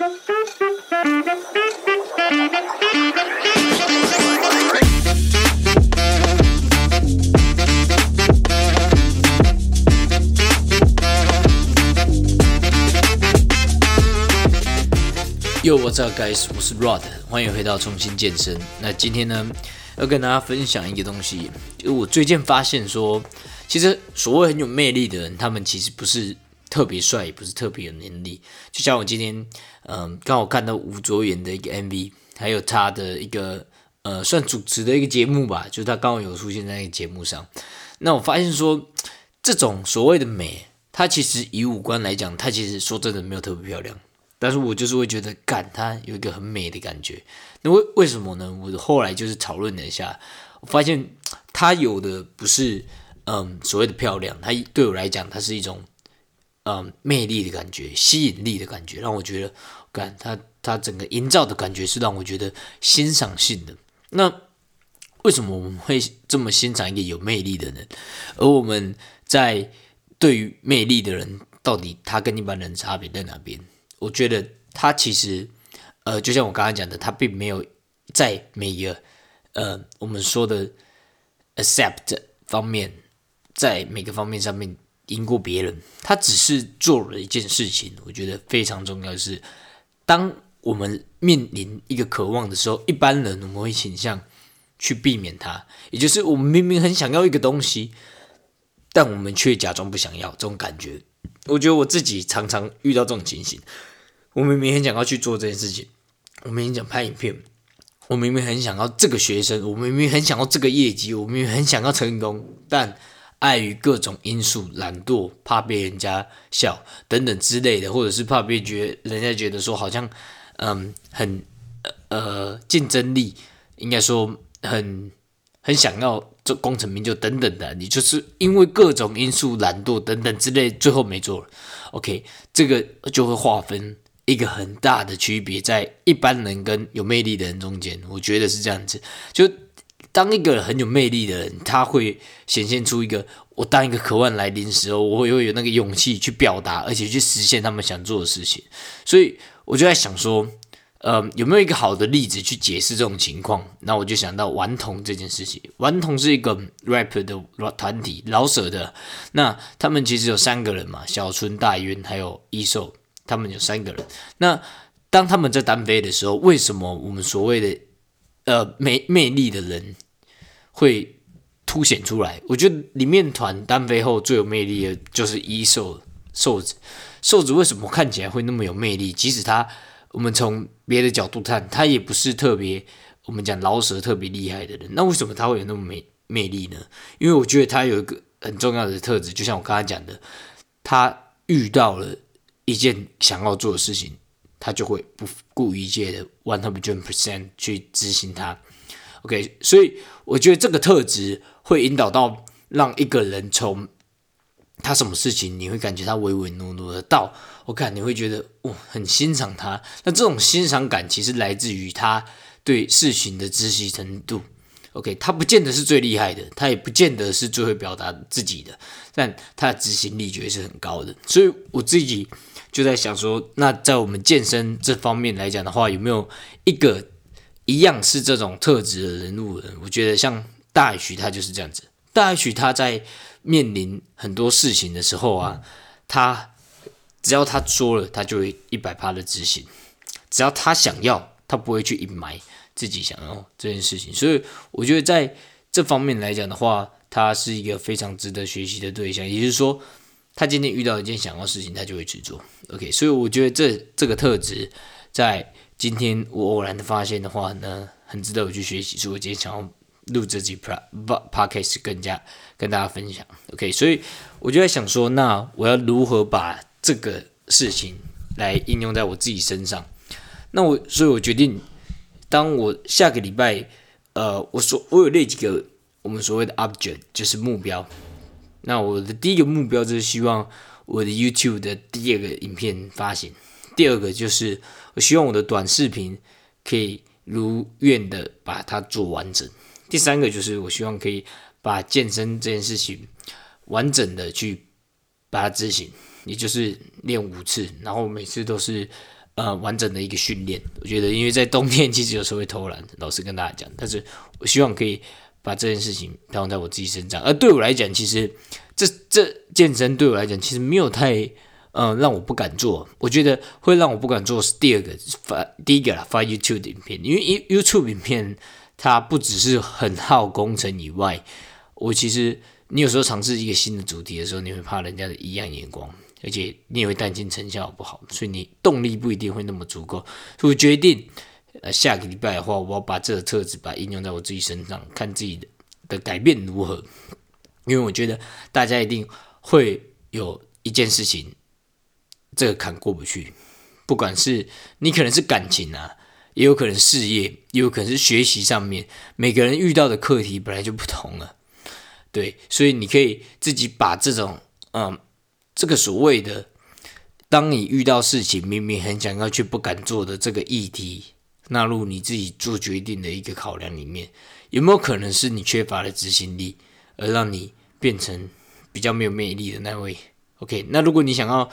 Yo, what's up, guys？我是 Rod，欢迎回到重新健身。那今天呢，要跟大家分享一个东西，就我最近发现说，其实所谓很有魅力的人，他们其实不是特别帅，也不是特别有能力。就像我今天，嗯，刚好看到吴卓源的一个 MV，还有他的一个呃，算主持的一个节目吧，就是他刚好有出现在那个节目上。那我发现说，这种所谓的美，它其实以五官来讲，它其实说真的没有特别漂亮。但是我就是会觉得，干它有一个很美的感觉。那为为什么呢？我后来就是讨论了一下，我发现它有的不是嗯所谓的漂亮，它对我来讲，它是一种嗯魅力的感觉、吸引力的感觉，让我觉得，感他他整个营造的感觉是让我觉得欣赏性的。那为什么我们会这么欣赏一个有魅力的人？而我们在对于魅力的人，到底他跟一般人差别在哪边？我觉得他其实，呃，就像我刚刚讲的，他并没有在每一个呃我们说的 accept 方面，在每个方面上面赢过别人。他只是做了一件事情，我觉得非常重要的是，当我们面临一个渴望的时候，一般人我们会倾向去避免它，也就是我们明明很想要一个东西，但我们却假装不想要，这种感觉。我觉得我自己常常遇到这种情形。我明明很想要去做这件事情，我明明想拍影片，我明明很想要这个学生，我明明很想要这个业绩，我明明很想要成功，但碍于各种因素，懒惰，怕被人家笑等等之类的，或者是怕被觉人家觉得说好像嗯很呃竞争力，应该说很很想要做功成名就等等的，你就是因为各种因素懒惰等等之类，最后没做了。OK，这个就会划分。一个很大的区别在一般人跟有魅力的人中间，我觉得是这样子。就当一个很有魅力的人，他会显现出一个我当一个渴望来临时候，我会有那个勇气去表达，而且去实现他们想做的事情。所以我就在想说，呃，有没有一个好的例子去解释这种情况？那我就想到顽童这件事情。顽童是一个 rap 的团体，老舍的。那他们其实有三个人嘛，小春、大渊还有一寿。他们有三个人，那当他们在单飞的时候，为什么我们所谓的呃魅魅力的人会凸显出来？我觉得里面团单飞后最有魅力的就是一瘦瘦子，瘦子为什么看起来会那么有魅力？即使他我们从别的角度看，他也不是特别我们讲老舍特别厉害的人，那为什么他会有那么魅魅力呢？因为我觉得他有一个很重要的特质，就像我刚才讲的，他遇到了。一件想要做的事情，他就会不顾一切的 one hundred percent 去执行它。OK，所以我觉得这个特质会引导到让一个人从他什么事情你会感觉他唯唯诺诺的，到我看你会觉得哇很欣赏他。那这种欣赏感其实来自于他对事情的知悉程度。OK，他不见得是最厉害的，他也不见得是最会表达自己的，但他的执行力绝对是很高的。所以我自己。就在想说，那在我们健身这方面来讲的话，有没有一个一样是这种特质的人物？我觉得像大许他就是这样子。大许他在面临很多事情的时候啊，他只要他说了，他就会一百趴的执行。只要他想要，他不会去隐瞒自己想要这件事情。所以我觉得在这方面来讲的话，他是一个非常值得学习的对象。也就是说。他今天遇到一件想要事情，他就会去做。OK，所以我觉得这这个特质，在今天我偶然的发现的话呢，很值得我去学习。所以我今天想要录这集 p podcast 更加跟大家分享。OK，所以我就在想说，那我要如何把这个事情来应用在我自己身上？那我所以，我决定，当我下个礼拜，呃，我所我有列几个我们所谓的 object，就是目标。那我的第一个目标就是希望我的 YouTube 的第二个影片发行，第二个就是我希望我的短视频可以如愿的把它做完整，第三个就是我希望可以把健身这件事情完整的去把它执行，也就是练五次，然后每次都是呃完整的一个训练。我觉得，因为在冬天其实有时候会偷懒，老实跟大家讲，但是我希望可以把这件事情套用在我自己身上。而对我来讲，其实这这健身对我来讲其实没有太呃让我不敢做。我觉得会让我不敢做是第二个发第一个啦，发 YouTube 影片，因为 You YouTube 影片它不只是很耗工程以外，我其实你有时候尝试一个新的主题的时候，你会怕人家的异样眼光。而且你也会担心成效不好，所以你动力不一定会那么足够。所以我决定，呃，下个礼拜的话，我要把这个特质把应用在我自己身上，看自己的的改变如何。因为我觉得大家一定会有一件事情，这个坎过不去。不管是你可能是感情啊，也有可能事业，也有可能是学习上面，每个人遇到的课题本来就不同了。对，所以你可以自己把这种，嗯。这个所谓的，当你遇到事情，明明很想要却不敢做的这个议题，纳入你自己做决定的一个考量里面，有没有可能是你缺乏了执行力，而让你变成比较没有魅力的那位？OK，那如果你想要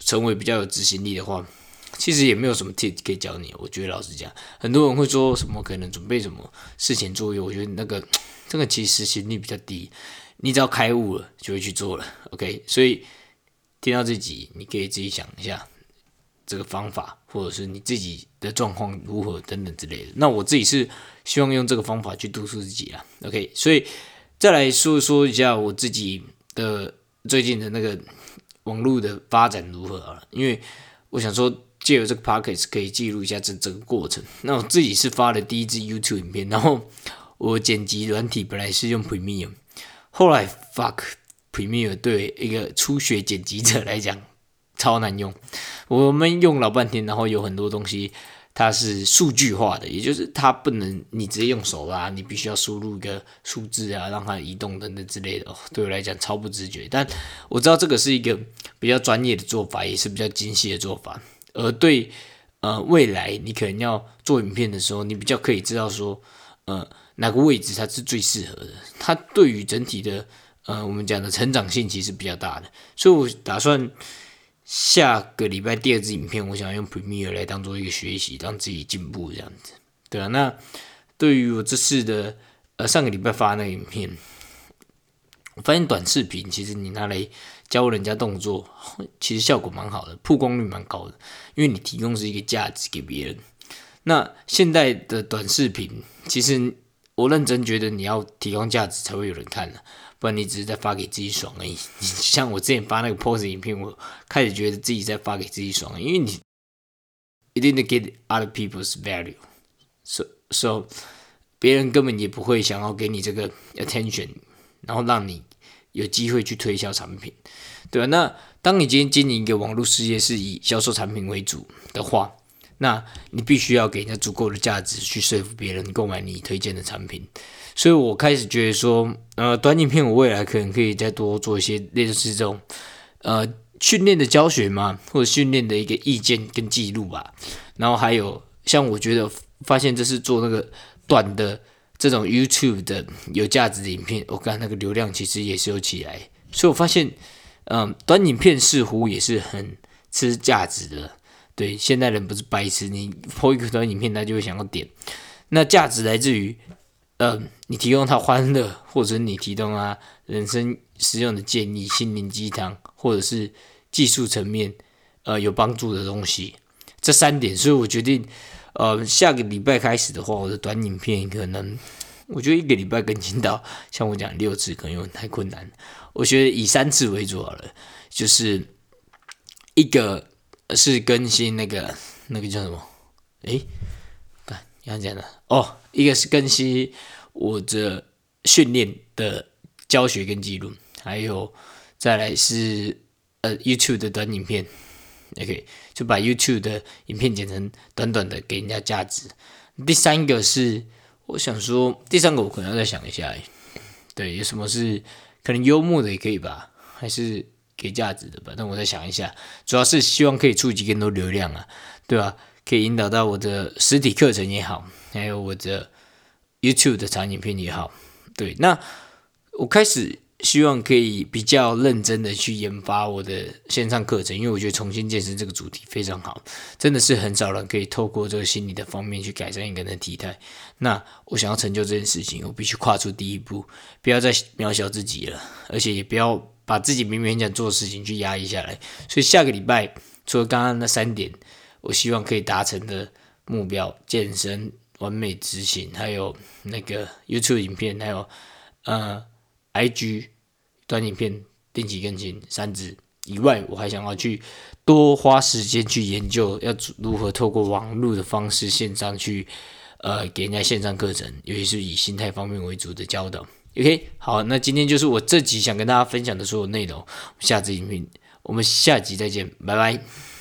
成为比较有执行力的话，其实也没有什么 tip 可以教你。我觉得老实讲，很多人会说什么可能准备什么事前作业，我觉得那个这个其实执行力比较低，你只要开悟了就会去做了。OK，所以。听到这集，你可以自己想一下这个方法，或者是你自己的状况如何等等之类的。那我自己是希望用这个方法去督促自己啊。OK，所以再来说说一下我自己的最近的那个网络的发展如何啊？因为我想说借由这个 pocket 可以记录一下这整个过程。那我自己是发了第一支 YouTube 影片，然后我剪辑软体本来是用 Premiere，后来 fuck。Premiere 对一个初学剪辑者来讲超难用，我们用老半天，然后有很多东西它是数据化的，也就是它不能你直接用手拉，你必须要输入一个数字啊，让它移动等等之类的哦。对我来讲超不直觉，但我知道这个是一个比较专业的做法，也是比较精细的做法。而对呃未来你可能要做影片的时候，你比较可以知道说呃哪个位置它是最适合的，它对于整体的。呃，我们讲的成长性其实比较大的，所以我打算下个礼拜第二支影片，我想用 Premiere 来当做一个学习，让自己进步这样子，对啊。那对于我这次的呃上个礼拜发那个影片，我发现短视频其实你拿来教人家动作，其实效果蛮好的，曝光率蛮高的，因为你提供是一个价值给别人。那现在的短视频，其实我认真觉得你要提供价值才会有人看的。不然你只是在发给自己爽而已。像我之前发那个 pose 影片，我开始觉得自己在发给自己爽，因为你一定得 get other people's value，so so 别人根本也不会想要给你这个 attention，然后让你有机会去推销产品，对吧？那当你今天经营一个网络事业是以销售产品为主的话，那你必须要给人家足够的价值去说服别人购买你推荐的产品。所以我开始觉得说，呃，短影片我未来可能可以再多做一些类似这种，呃，训练的教学嘛，或者训练的一个意见跟记录吧。然后还有像我觉得发现这是做那个短的这种 YouTube 的有价值的影片，我看那个流量其实也是有起来。所以我发现，嗯，短影片似乎也是很吃价值的。对，现代人不是白痴，你播一个短影片，他就会想要点。那价值来自于。嗯，你提供他欢乐，或者你提供他人生实用的建议、心灵鸡汤，或者是技术层面呃有帮助的东西，这三点，所以我决定，呃，下个礼拜开始的话，我的短影片可能，我觉得一个礼拜更新到像我讲六次可能有点太困难，我觉得以三次为主好了，就是一个是更新那个那个叫什么？诶，看刚讲的哦。一个是更新我的训练的教学跟记录，还有再来是呃 YouTube 的短影片，OK，就把 YouTube 的影片剪成短短的，给人家价值。第三个是我想说，第三个我可能要再想一下，对，有什么是可能幽默的也可以吧，还是给价值的吧？但我再想一下，主要是希望可以触及更多流量啊，对吧？可以引导到我的实体课程也好。还有我的 YouTube 的长影片也好，对，那我开始希望可以比较认真的去研发我的线上课程，因为我觉得重新健身这个主题非常好，真的是很少人可以透过这个心理的方面去改善一个人的体态。那我想要成就这件事情，我必须跨出第一步，不要再渺小自己了，而且也不要把自己明明想做的事情去压抑下来。所以下个礼拜除了刚刚那三点，我希望可以达成的目标：健身、完美执行，还有那个 YouTube 影片，还有呃 IG。短影片定期更新三支以外，我还想要去多花时间去研究要如何透过网络的方式线上去呃给人家线上课程，尤其是以心态方面为主的教导。OK，好，那今天就是我这集想跟大家分享的所有内容。下集影片我们下集再见，拜拜。